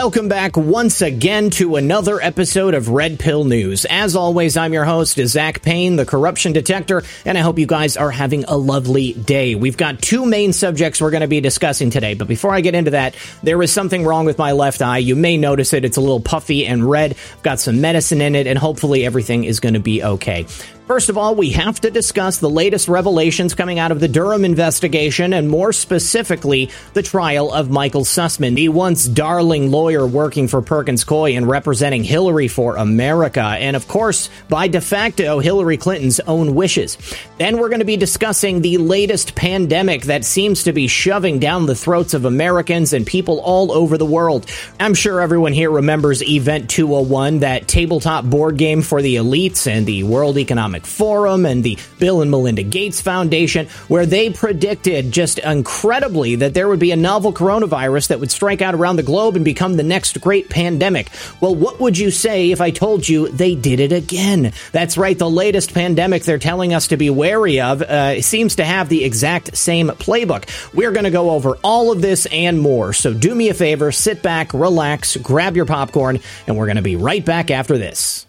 Welcome back once again to another episode of Red Pill News. As always, I'm your host, Zak Paine, the corruption detector, and I hope you guys are having a lovely day. We've got two main subjects we're going to be discussing today, but before I get into that, there is something wrong with my left eye. You may notice it. It's a little puffy and red. I've got some medicine in it, and hopefully everything is going to be okay. First of all, we have to discuss the latest revelations coming out of the Durham investigation, and more specifically, the trial of Michael Sussman, the once darling lawyer working for Perkins Coie and representing Hillary for America, and of course, by de facto, Hillary Clinton's own wishes. Then we're going to be discussing the latest pandemic that seems to be shoving down the throats of Americans and people all over the world. I'm sure everyone here remembers Event 201, that tabletop board game for the elites and the World Economic Economic Forum and the Bill and Melinda Gates Foundation, where they predicted just incredibly that there would be a novel coronavirus that would strike out around the globe and become the next great pandemic. Well, what would you say if I told you they did it again? That's right, the latest pandemic they're telling us to be wary of uh, seems to have the exact same playbook. We're going to go over all of this and more. So do me a favor, sit back, relax, grab your popcorn, and we're going to be right back after this.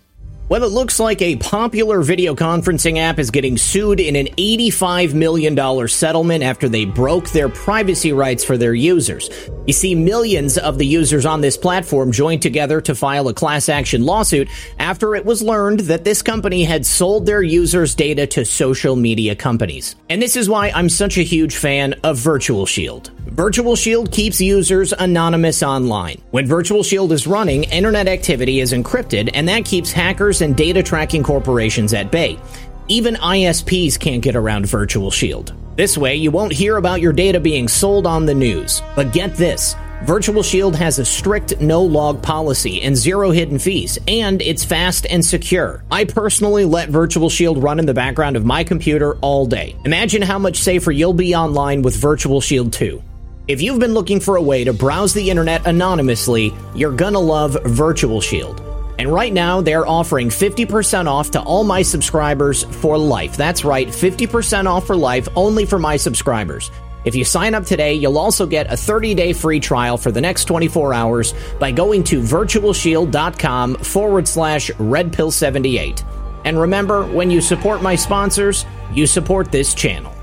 Well, it looks like a popular video conferencing app is getting sued in an $85 million settlement after they broke their privacy rights for their users. You see, millions of the users on this platform joined together to file a class action lawsuit after it was learned that this company had sold their users' data to social media companies. And this is why I'm such a huge fan of Virtual Shield. Virtual Shield keeps users anonymous online. When Virtual Shield is running, internet activity is encrypted, and that keeps hackers and data tracking corporations at bay. Even ISPs can't get around Virtual Shield. This way, you won't hear about your data being sold on the news. But get this Virtual Shield has a strict no log policy and zero hidden fees, and it's fast and secure. I personally let Virtual Shield run in the background of my computer all day. Imagine how much safer you'll be online with Virtual Shield 2. If you've been looking for a way to browse the internet anonymously, you're gonna love Virtual Shield. And right now, they're offering 50% off to all my subscribers for life. That's right, 50% off for life only for my subscribers. If you sign up today, you'll also get a 30 day free trial for the next 24 hours by going to virtualshield.com forward slash redpill78. And remember, when you support my sponsors, you support this channel.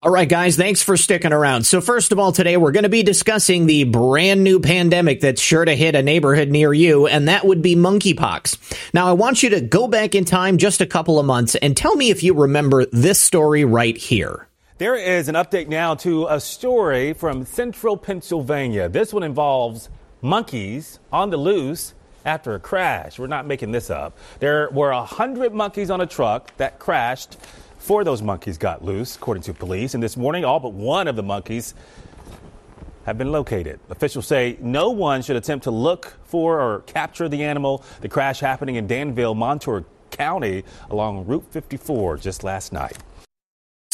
All right, guys, thanks for sticking around. So, first of all, today we're going to be discussing the brand new pandemic that's sure to hit a neighborhood near you, and that would be monkeypox. Now, I want you to go back in time just a couple of months and tell me if you remember this story right here. There is an update now to a story from central Pennsylvania. This one involves monkeys on the loose after a crash. We're not making this up. There were 100 monkeys on a truck that crashed Four of those monkeys got loose, according to police, and this morning, all but one of the monkeys have been located. Officials say no one should attempt to look for or capture the animal. The crash happening in Danville, Montour County, along Route 54 just last night.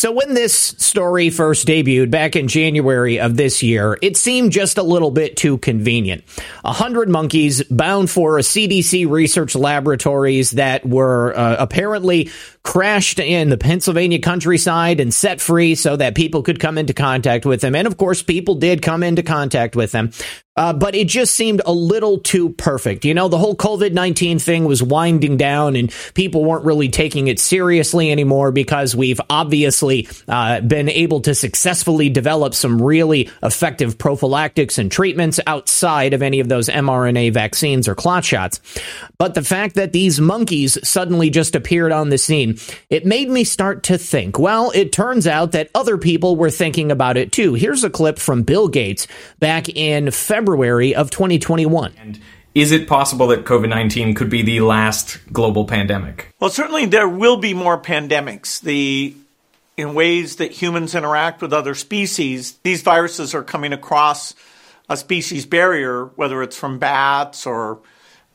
So when this story first debuted back in January of this year, it seemed just a little bit too convenient. A hundred monkeys bound for a CDC research laboratories that were uh, apparently crashed in the Pennsylvania countryside and set free so that people could come into contact with them. And of course, people did come into contact with them. Uh, but it just seemed a little too perfect. You know, the whole COVID 19 thing was winding down and people weren't really taking it seriously anymore because we've obviously uh, been able to successfully develop some really effective prophylactics and treatments outside of any of those mRNA vaccines or clot shots. But the fact that these monkeys suddenly just appeared on the scene, it made me start to think, well, it turns out that other people were thinking about it too. Here's a clip from Bill Gates back in February February of 2021. And is it possible that COVID 19 could be the last global pandemic? Well, certainly there will be more pandemics. The in ways that humans interact with other species, these viruses are coming across a species barrier, whether it's from bats or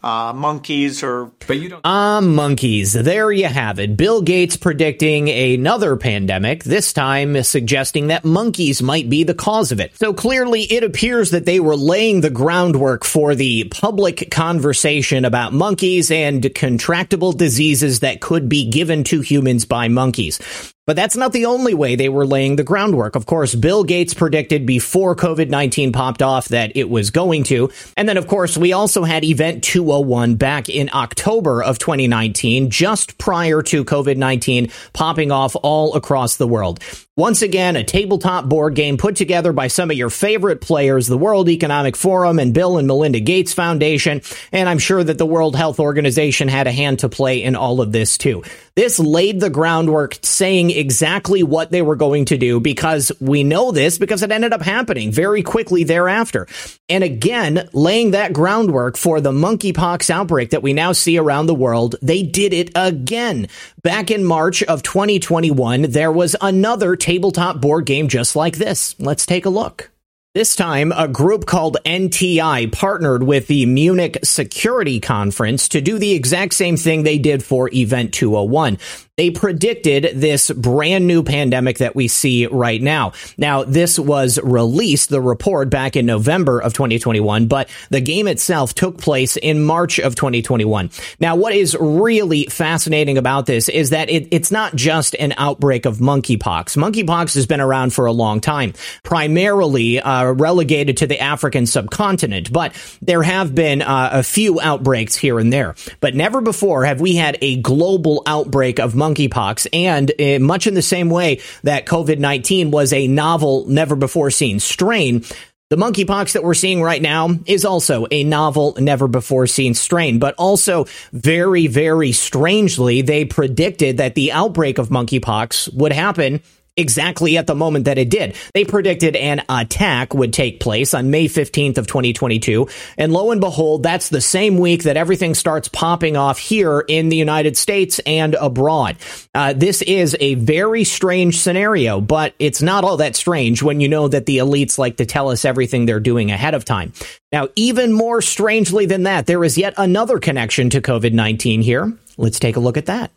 uh, monkeys or but you don't ah uh, monkeys. There you have it. Bill gates predicting another pandemic this time suggesting that monkeys might be the cause of it. So clearly it appears that they were laying the groundwork for the public conversation about monkeys and contractable diseases that could be given to humans by monkeys But that's not the only way they were laying the groundwork. Of course, Bill Gates predicted before COVID-19 popped off that it was going to. And then, of course, we also had Event 201 back in October of 2019, just prior to COVID-19 popping off all across the world. Once again, a tabletop board game put together by some of your favorite players, the World Economic Forum and Bill and Melinda Gates Foundation, and I'm sure that the World Health Organization had a hand to play in all of this too. This laid the groundwork saying exactly what they were going to do because we know this because it ended up happening very quickly thereafter. And again, laying that groundwork for the monkeypox outbreak that we now see around the world, they did it again. Back in March of 2021, there was another tabletop board game just like this. Let's take a look. This time, a group called NTI partnered with the Munich Security Conference to do the exact same thing they did for Event 201 they predicted this brand new pandemic that we see right now. Now, this was released, the report back in November of 2021, but the game itself took place in March of 2021. Now, what is really fascinating about this is that it, it's not just an outbreak of monkeypox. Monkeypox has been around for a long time, primarily uh, relegated to the African subcontinent, but there have been uh, a few outbreaks here and there. But never before have we had a global outbreak of monkeypox monkeypox, and uh, much in the same way that COVID 19 was a novel, never before seen strain. The monkeypox that we're seeing right now is also a novel, never before seen strain, but also very, very strangely, they predicted that the outbreak of monkeypox would happen exactly at the moment that it did. They predicted an attack would take place on May 15th of 2022. And lo and behold, that's the same week that everything starts popping off here in the United States and abroad. Uh, this is a very strange scenario, but it's not all that strange when you know that the elites like to tell us everything they're doing ahead of time. Now, even more strangely than that, there is yet another connection to COVID-19 here. Let's take a look at that.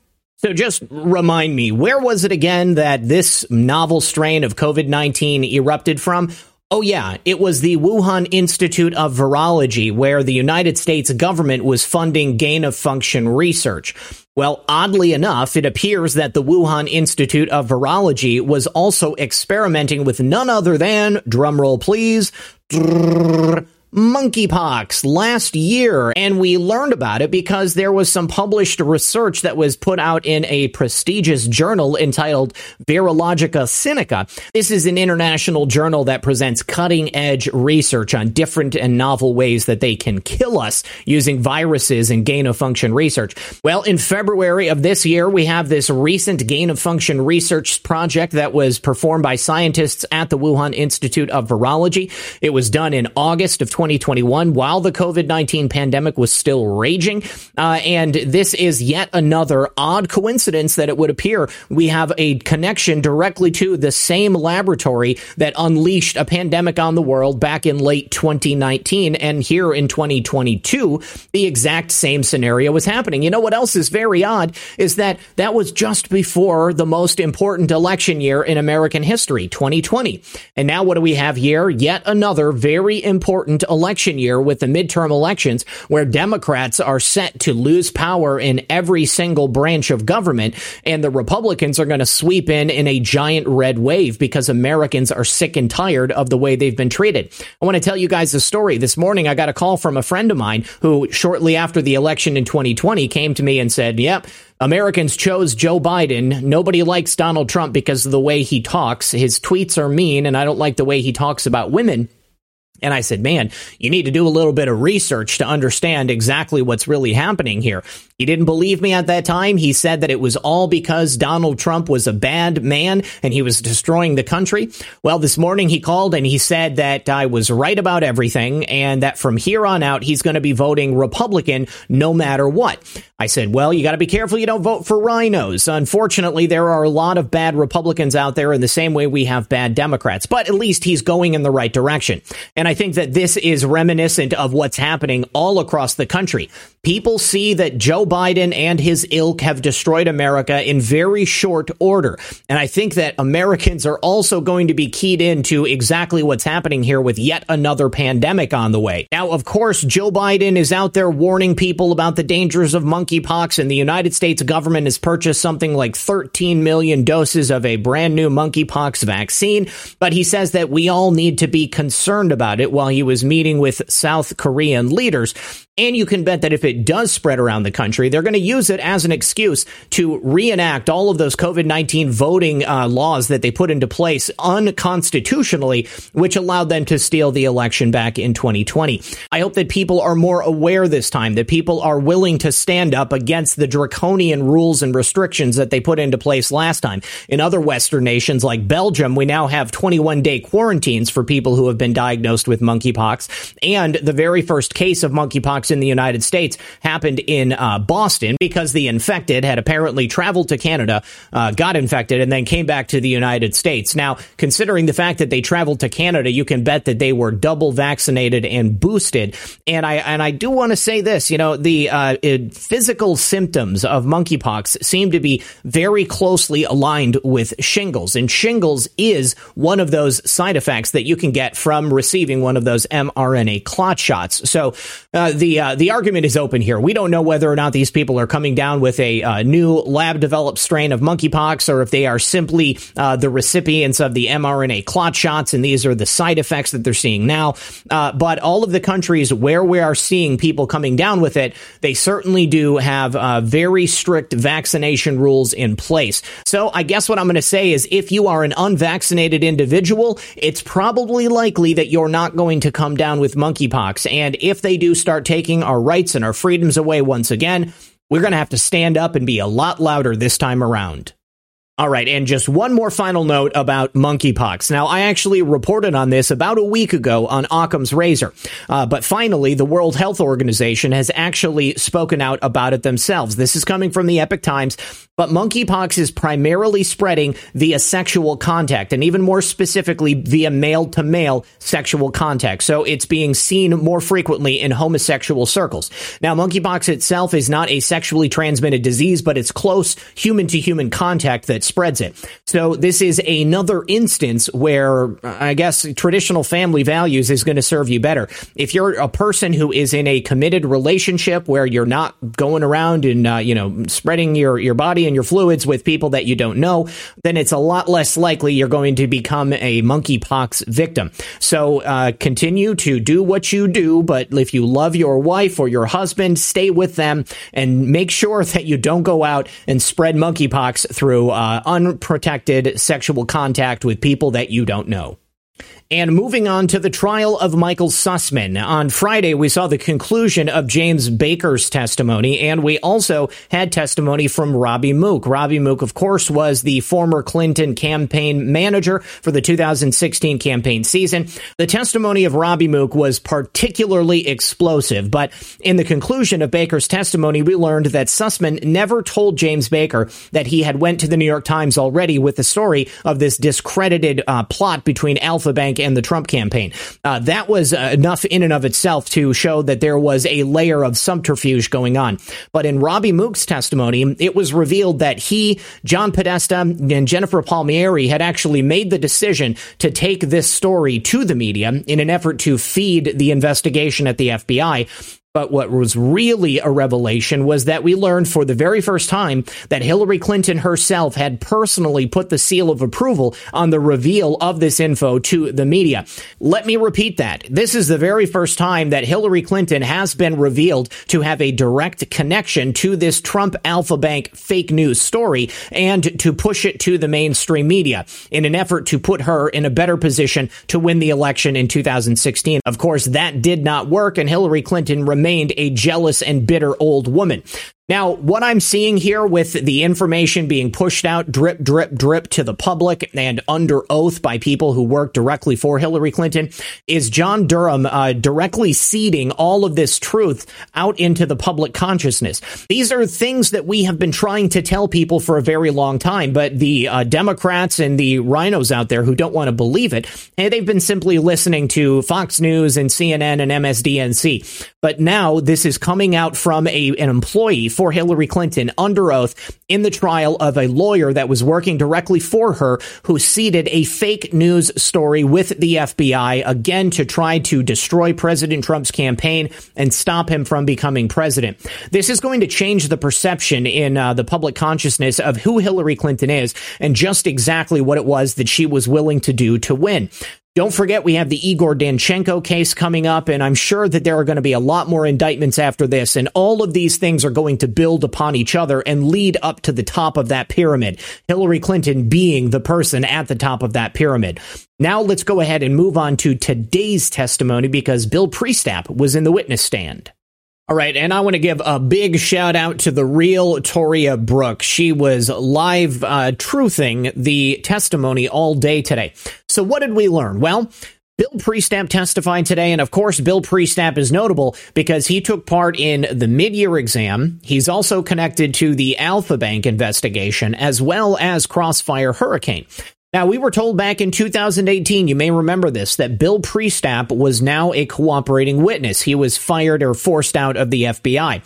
So just remind me, where was it again that this novel strain of COVID 19 erupted from? Oh, yeah, it was the Wuhan Institute of Virology, where the United States government was funding gain of function research. Well, oddly enough, it appears that the Wuhan Institute of Virology was also experimenting with none other than, drumroll please, monkeypox last year, and we learned about it because there was some published research that was put out in a prestigious journal entitled Virologica Sinica. This is an international journal that presents cutting edge research on different and novel ways that they can kill us using viruses and gain of function research. Well, in February of this year, we have this recent gain of function research project that was performed by scientists at the Wuhan Institute of Virology. It was done in August of 2021 while the COVID 19 pandemic was still raging. Uh, and this is yet another odd coincidence that it would appear we have a connection directly to the same laboratory that unleashed a pandemic on the world back in late 2019. And here in 2022, the exact same scenario was happening. You know what else is very odd is that that was just before the most important election year in American history, 2020. And now what do we have here? Yet another very important election year with the midterm elections where Democrats are set to lose power in every single branch of government and the Republicans are going to sweep in in a giant red wave because Americans are sick and tired of the way they've been treated. I want to tell you guys a story. This morning I got a call from a friend of mine who shortly after the election in 2020 came to me and said, "Yep, Americans chose Joe Biden. Nobody likes Donald Trump because of the way he talks. His tweets are mean and I don't like the way he talks about women." And I said, man, you need to do a little bit of research to understand exactly what's really happening here. He didn't believe me at that time. He said that it was all because Donald Trump was a bad man and he was destroying the country. Well, this morning he called and he said that I was right about everything and that from here on out, he's going to be voting Republican no matter what. I said, well, you got to be careful you don't vote for rhinos. Unfortunately, there are a lot of bad Republicans out there in the same way we have bad Democrats, but at least he's going in the right direction. And I I think that this is reminiscent of what's happening all across the country. People see that Joe Biden and his ilk have destroyed America in very short order. And I think that Americans are also going to be keyed into exactly what's happening here with yet another pandemic on the way. Now, of course, Joe Biden is out there warning people about the dangers of monkeypox, and the United States government has purchased something like 13 million doses of a brand new monkeypox vaccine. But he says that we all need to be concerned about it while he was meeting with South Korean leaders. And you can bet that if it does spread around the country, they're going to use it as an excuse to reenact all of those COVID 19 voting uh, laws that they put into place unconstitutionally, which allowed them to steal the election back in 2020. I hope that people are more aware this time, that people are willing to stand up against the draconian rules and restrictions that they put into place last time. In other Western nations like Belgium, we now have 21 day quarantines for people who have been diagnosed with monkeypox. And the very first case of monkeypox in the United States happened in uh, Boston because the infected had apparently traveled to Canada, uh, got infected, and then came back to the United States. Now, considering the fact that they traveled to Canada, you can bet that they were double vaccinated and boosted. And I and I do want to say this, you know, the uh, physical symptoms of monkeypox seem to be very closely aligned with shingles, and shingles is one of those side effects that you can get from receiving one of those mRNA clot shots. So uh, the uh, the argument is open here. We don't know whether or not these people are coming down with a uh, new lab developed strain of monkeypox or if they are simply uh, the recipients of the mRNA clot shots and these are the side effects that they're seeing now. Uh, but all of the countries where we are seeing people coming down with it, they certainly do have uh, very strict vaccination rules in place. So I guess what I'm going to say is if you are an unvaccinated individual, it's probably likely that you're not going to come down with monkeypox. And if they do start taking our rights and our freedoms away once again, we're going to have to stand up and be a lot louder this time around. All right, and just one more final note about monkeypox. Now, I actually reported on this about a week ago on Occam's Razor, uh, but finally, the World Health Organization has actually spoken out about it themselves. This is coming from the Epoch Times, but monkeypox is primarily spreading via sexual contact, and even more specifically, via male to male sexual contact. So it's being seen more frequently in homosexual circles. Now, monkeypox itself is not a sexually transmitted disease, but it's close human to human contact that spreads it. So this is another instance where I guess traditional family values is going to serve you better. If you're a person who is in a committed relationship where you're not going around and uh, you know spreading your your body and your fluids with people that you don't know, then it's a lot less likely you're going to become a monkeypox victim. So uh, continue to do what you do, but if you love your wife or your husband, stay with them and make sure that you don't go out and spread monkeypox through uh, uh, unprotected sexual contact with people that you don't know. And moving on to the trial of Michael Sussman. On Friday, we saw the conclusion of James Baker's testimony, and we also had testimony from Robbie Mook. Robbie Mook, of course, was the former Clinton campaign manager for the 2016 campaign season. The testimony of Robbie Mook was particularly explosive, but in the conclusion of Baker's testimony, we learned that Sussman never told James Baker that he had went to the New York Times already with the story of this discredited uh, plot between Alfa Bank and the Trump campaign. Uh, that was uh, enough in and of itself to show that there was a layer of subterfuge going on. But in Robbie Mook's testimony, it was revealed that he, John Podesta, and Jennifer Palmieri had actually made the decision to take this story to the media in an effort to feed the investigation at the FBI. But what was really a revelation was that we learned for the very first time that Hillary Clinton herself had personally put the seal of approval on the reveal of this info to the media. Let me repeat that. This is the very first time that Hillary Clinton has been revealed to have a direct connection to this Trump Alfa Bank fake news story and to push it to the mainstream media in an effort to put her in a better position to win the election in 2016. Of course, that did not work and Hillary Clinton a jealous and bitter old woman. Now, what I'm seeing here with the information being pushed out drip, drip, drip to the public and under oath by people who work directly for Hillary Clinton is John Durham uh, directly seeding all of this truth out into the public consciousness. These are things that we have been trying to tell people for a very long time, but the uh, Democrats and the rhinos out there who don't want to believe it, they've been simply listening to Fox News and CNN and MSDNC. But now this is coming out from a, an employee for Hillary Clinton under oath in the trial of a lawyer that was working directly for her who seeded a fake news story with the FBI again to try to destroy President Trump's campaign and stop him from becoming president. This is going to change the perception in uh, the public consciousness of who Hillary Clinton is and just exactly what it was that she was willing to do to win. Don't forget, we have the Igor Danchenko case coming up, and I'm sure that there are going to be a lot more indictments after this. And all of these things are going to build upon each other and lead up to the top of that pyramid. Hillary Clinton being the person at the top of that pyramid. Now let's go ahead and move on to today's testimony because Bill Priestap was in the witness stand. All right, and I want to give a big shout out to the real Toria Brooke. She was live uh, truthing the testimony all day today. So, what did we learn? Well, Bill Priestap testified today, and of course, Bill Priestap is notable because he took part in the mid-year exam. He's also connected to the Alfa Bank investigation as well as Crossfire Hurricane. Now, we were told back in 2018, you may remember this, that Bill Priestap was now a cooperating witness. He was fired or forced out of the FBI.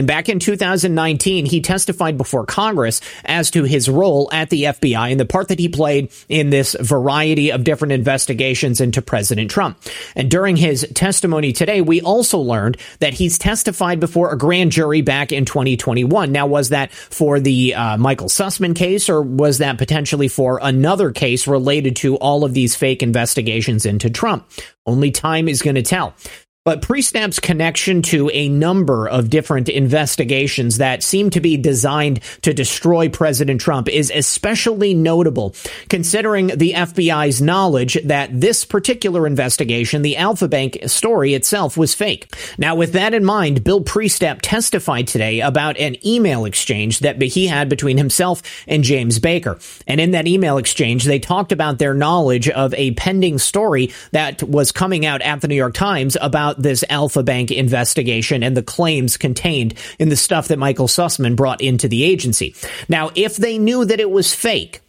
And back in 2019, he testified before Congress as to his role at the FBI and the part that he played in this variety of different investigations into President Trump. And during his testimony today, we also learned that he's testified before a grand jury back in 2021. Now, was that for the uh, Michael Sussman case, or was that potentially for another case related to all of these fake investigations into Trump? Only time is going to tell. But Priestap's connection to a number of different investigations that seem to be designed to destroy President Trump is especially notable, considering the FBI's knowledge that this particular investigation, the Alfa Bank story itself, was fake. Now, with that in mind, Bill Priestap testified today about an email exchange that he had between himself and James Baker. And in that email exchange, they talked about their knowledge of a pending story that was coming out at the New York Times about this Alfa Bank investigation and the claims contained in the stuff that Michael Sussman brought into the agency. Now, if they knew that it was fake,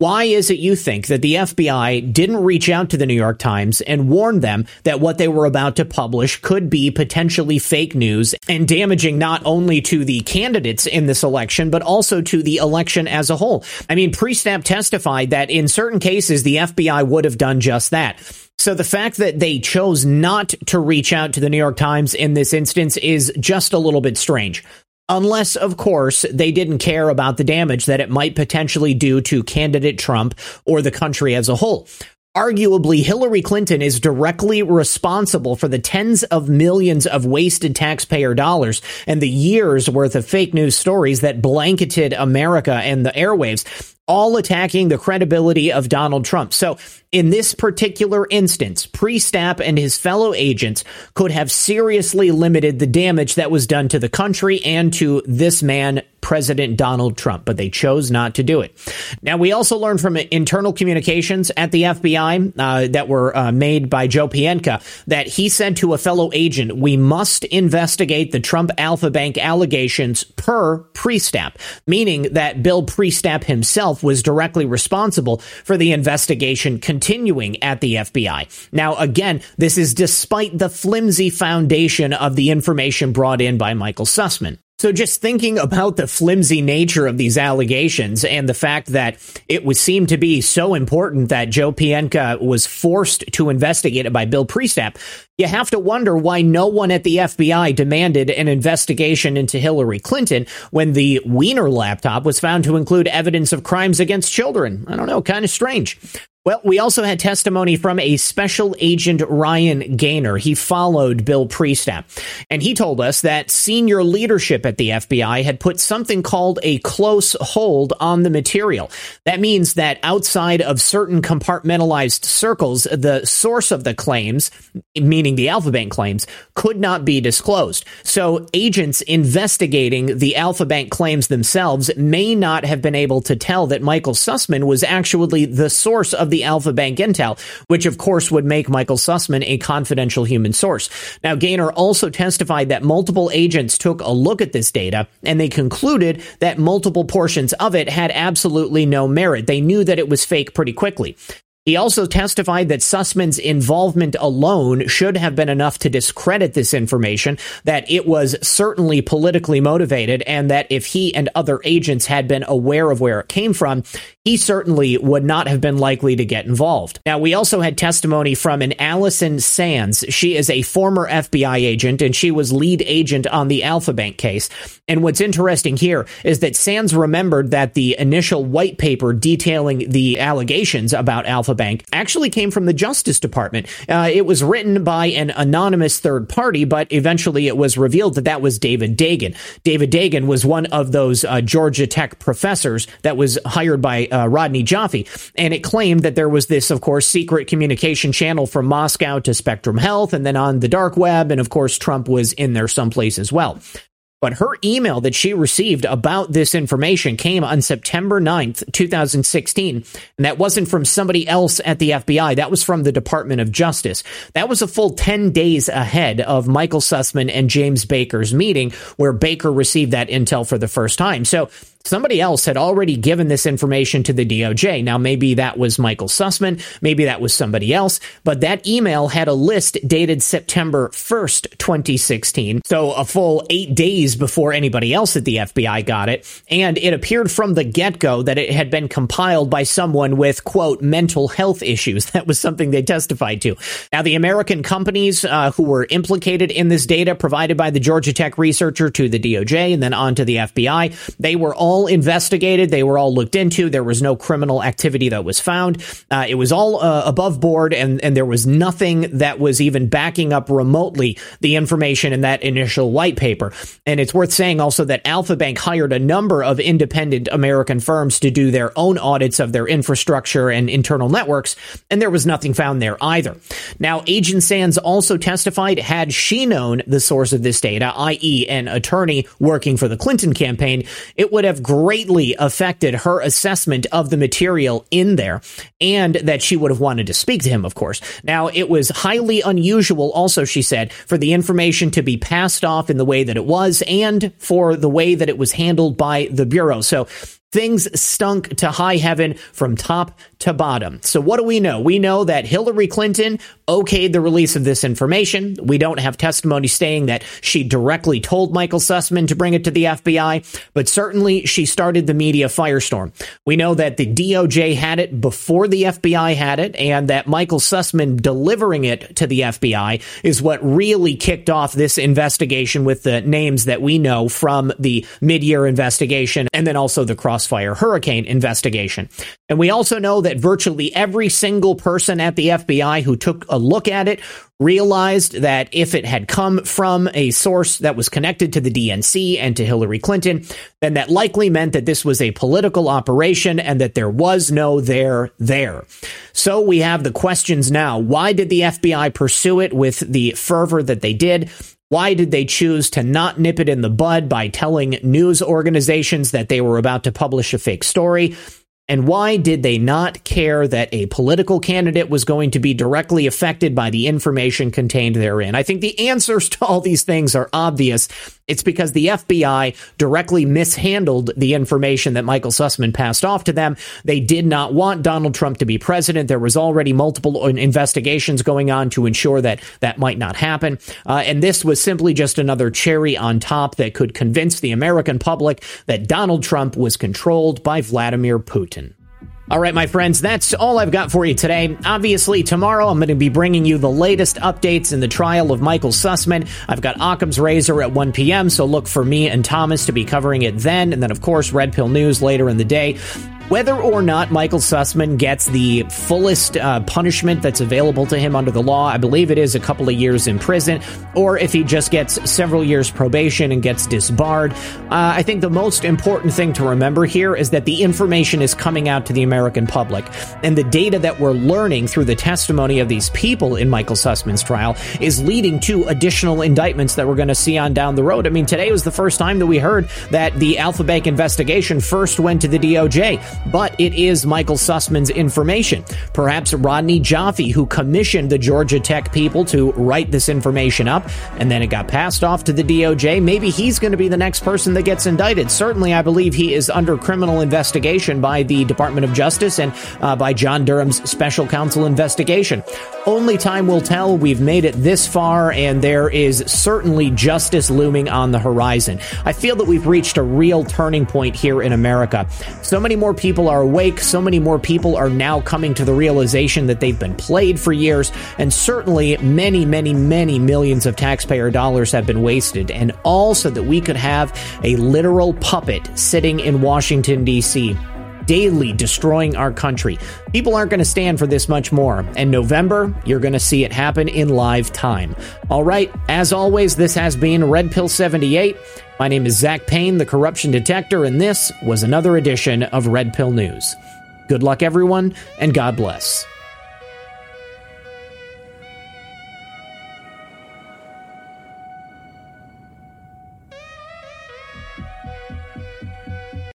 why is it you think that the FBI didn't reach out to the New York Times and warn them that what they were about to publish could be potentially fake news and damaging not only to the candidates in this election, but also to the election as a whole? I mean, Priestap testified that in certain cases, the FBI would have done just that. So the fact that they chose not to reach out to the New York Times in this instance is just a little bit strange. Unless, of course, they didn't care about the damage that it might potentially do to candidate Trump or the country as a whole. Arguably, Hillary Clinton is directly responsible for the tens of millions of wasted taxpayer dollars and the years worth of fake news stories that blanketed America and the airwaves all attacking the credibility of Donald Trump. So, in this particular instance, Priestap and his fellow agents could have seriously limited the damage that was done to the country and to this man, President Donald Trump, but they chose not to do it. Now, we also learned from internal communications at the FBI uh, that were uh, made by Joe Pientka that he said to a fellow agent, We must investigate the Trump Alfa Bank allegations per Priestap, meaning that Bill Priestap himself was directly responsible for the investigation continuing at the FBI. Now, again, this is despite the flimsy foundation of the information brought in by Michael Sussman. So just thinking about the flimsy nature of these allegations and the fact that it would seem to be so important that Joe Pientka was forced to investigate it by Bill Priestap, you have to wonder why no one at the FBI demanded an investigation into Hillary Clinton when the Wiener laptop was found to include evidence of crimes against children. I don't know, kind of strange. Well, we also had testimony from a special agent Ryan Gaynor. He followed Bill Priestap, and he told us that senior leadership at the FBI had put something called a close hold on the material. That means that outside of certain compartmentalized circles, the source of the claims, meaning the Alfa Bank claims, could not be disclosed. So agents investigating the Alfa Bank claims themselves may not have been able to tell that Michael Sussman was actually the source of the Alfa Bank intel, which of course would make Michael Sussman a confidential human source. Now, Gaynor also testified that multiple agents took a look at this data and they concluded that multiple portions of it had absolutely no merit. They knew that it was fake pretty quickly. He also testified that Sussman's involvement alone should have been enough to discredit this information, that it was certainly politically motivated, and that if he and other agents had been aware of where it came from, he certainly would not have been likely to get involved. Now, we also had testimony from an Allison Sands. She is a former FBI agent, and she was lead agent on the Alfa Bank case. And what's interesting here is that Sands remembered that the initial white paper detailing the allegations about Alfa Bank actually came from the Justice Department. Uh, it was written by an anonymous third party, but eventually it was revealed that that was David Dagon. David Dagon was one of those uh, Georgia Tech professors that was hired by uh, Rodney Joffe, and it claimed that there was this, of course, secret communication channel from Moscow to Spectrum Health, and then on the dark web, and of course, Trump was in there someplace as well. But her email that she received about this information came on September 9th, 2016. And that wasn't from somebody else at the FBI. That was from the Department of Justice. That was a full 10 days ahead of Michael Sussman and James Baker's meeting where Baker received that intel for the first time. So somebody else had already given this information to the DOJ. Now, maybe that was Michael Sussman, maybe that was somebody else, but that email had a list dated September 1st, 2016. So a full eight days before anybody else at the FBI got it. And it appeared from the get go that it had been compiled by someone with, quote, mental health issues. That was something they testified to. Now, the American companies uh, who were implicated in this data provided by the Georgia Tech researcher to the DOJ and then on to the FBI, they were all all investigated. They were all looked into. There was no criminal activity that was found. Uh, it was all uh, above board, and, and there was nothing that was even backing up remotely the information in that initial white paper. And it's worth saying also that Alfa Bank hired a number of independent American firms to do their own audits of their infrastructure and internal networks, and there was nothing found there either. Now, Agent Sands also testified had she known the source of this data, i.e., an attorney working for the Clinton campaign, it would have greatly affected her assessment of the material in there and that she would have wanted to speak to him, of course. Now, it was highly unusual, also, she said, for the information to be passed off in the way that it was and for the way that it was handled by the Bureau. So Things stunk to high heaven from top to bottom. So what do we know? We know that Hillary Clinton okayed the release of this information. We don't have testimony saying that she directly told Michael Sussman to bring it to the FBI, but certainly she started the media firestorm. We know that the DOJ had it before the FBI had it and that Michael Sussman delivering it to the FBI is what really kicked off this investigation with the names that we know from the mid-year investigation and then also the cross Crossfire hurricane investigation. And we also know that virtually every single person at the FBI who took a look at it realized that if it had come from a source that was connected to the DNC and to Hillary Clinton, then that likely meant that this was a political operation and that there was no there there. So we have the questions now. Why did the FBI pursue it with the fervor that they did? Why did they choose to not nip it in the bud by telling news organizations that they were about to publish a fake story? And why did they not care that a political candidate was going to be directly affected by the information contained therein? I think the answers to all these things are obvious. It's because the FBI directly mishandled the information that Michael Sussman passed off to them. They did not want Donald Trump to be president. There was already multiple investigations going on to ensure that that might not happen. Uh, and this was simply just another cherry on top that could convince the American public that Donald Trump was controlled by Vladimir Putin. All right, my friends, that's all I've got for you today. Obviously, tomorrow I'm going to be bringing you the latest updates in the trial of Michael Sussman. I've got Occam's Razor at 1 p.m., so look for me and Thomas to be covering it then. And then, of course, Red Pill News later in the day. Whether or not Michael Sussman gets the fullest uh, punishment that's available to him under the law, I believe it is a couple of years in prison, or if he just gets several years probation and gets disbarred, uh, I think the most important thing to remember here is that the information is coming out to the American public. And the data that we're learning through the testimony of these people in Michael Sussman's trial is leading to additional indictments that we're going to see on down the road. I mean, today was the first time that we heard that the Alfa Bank investigation first went to the DOJ but it is Michael Sussman's information. Perhaps Rodney Joffe, who commissioned the Georgia Tech people to write this information up, and then it got passed off to the DOJ. Maybe he's going to be the next person that gets indicted. Certainly, I believe he is under criminal investigation by the Department of Justice and uh, by John Durham's special counsel investigation. Only time will tell. We've made it this far, and there is certainly justice looming on the horizon. I feel that we've reached a real turning point here in America. So many more people people are awake, so many more people are now coming to the realization that they've been played for years, and certainly many, many, many millions of taxpayer dollars have been wasted, and all so that we could have a literal puppet sitting in Washington, D.C daily destroying our country. People aren't going to stand for this much more. And November, you're going to see it happen in live time. All right, as always, this has been Red Pill 78. My name is Zak Paine, the corruption detector, and this was another edition of Red Pill News. Good luck, everyone, and God bless.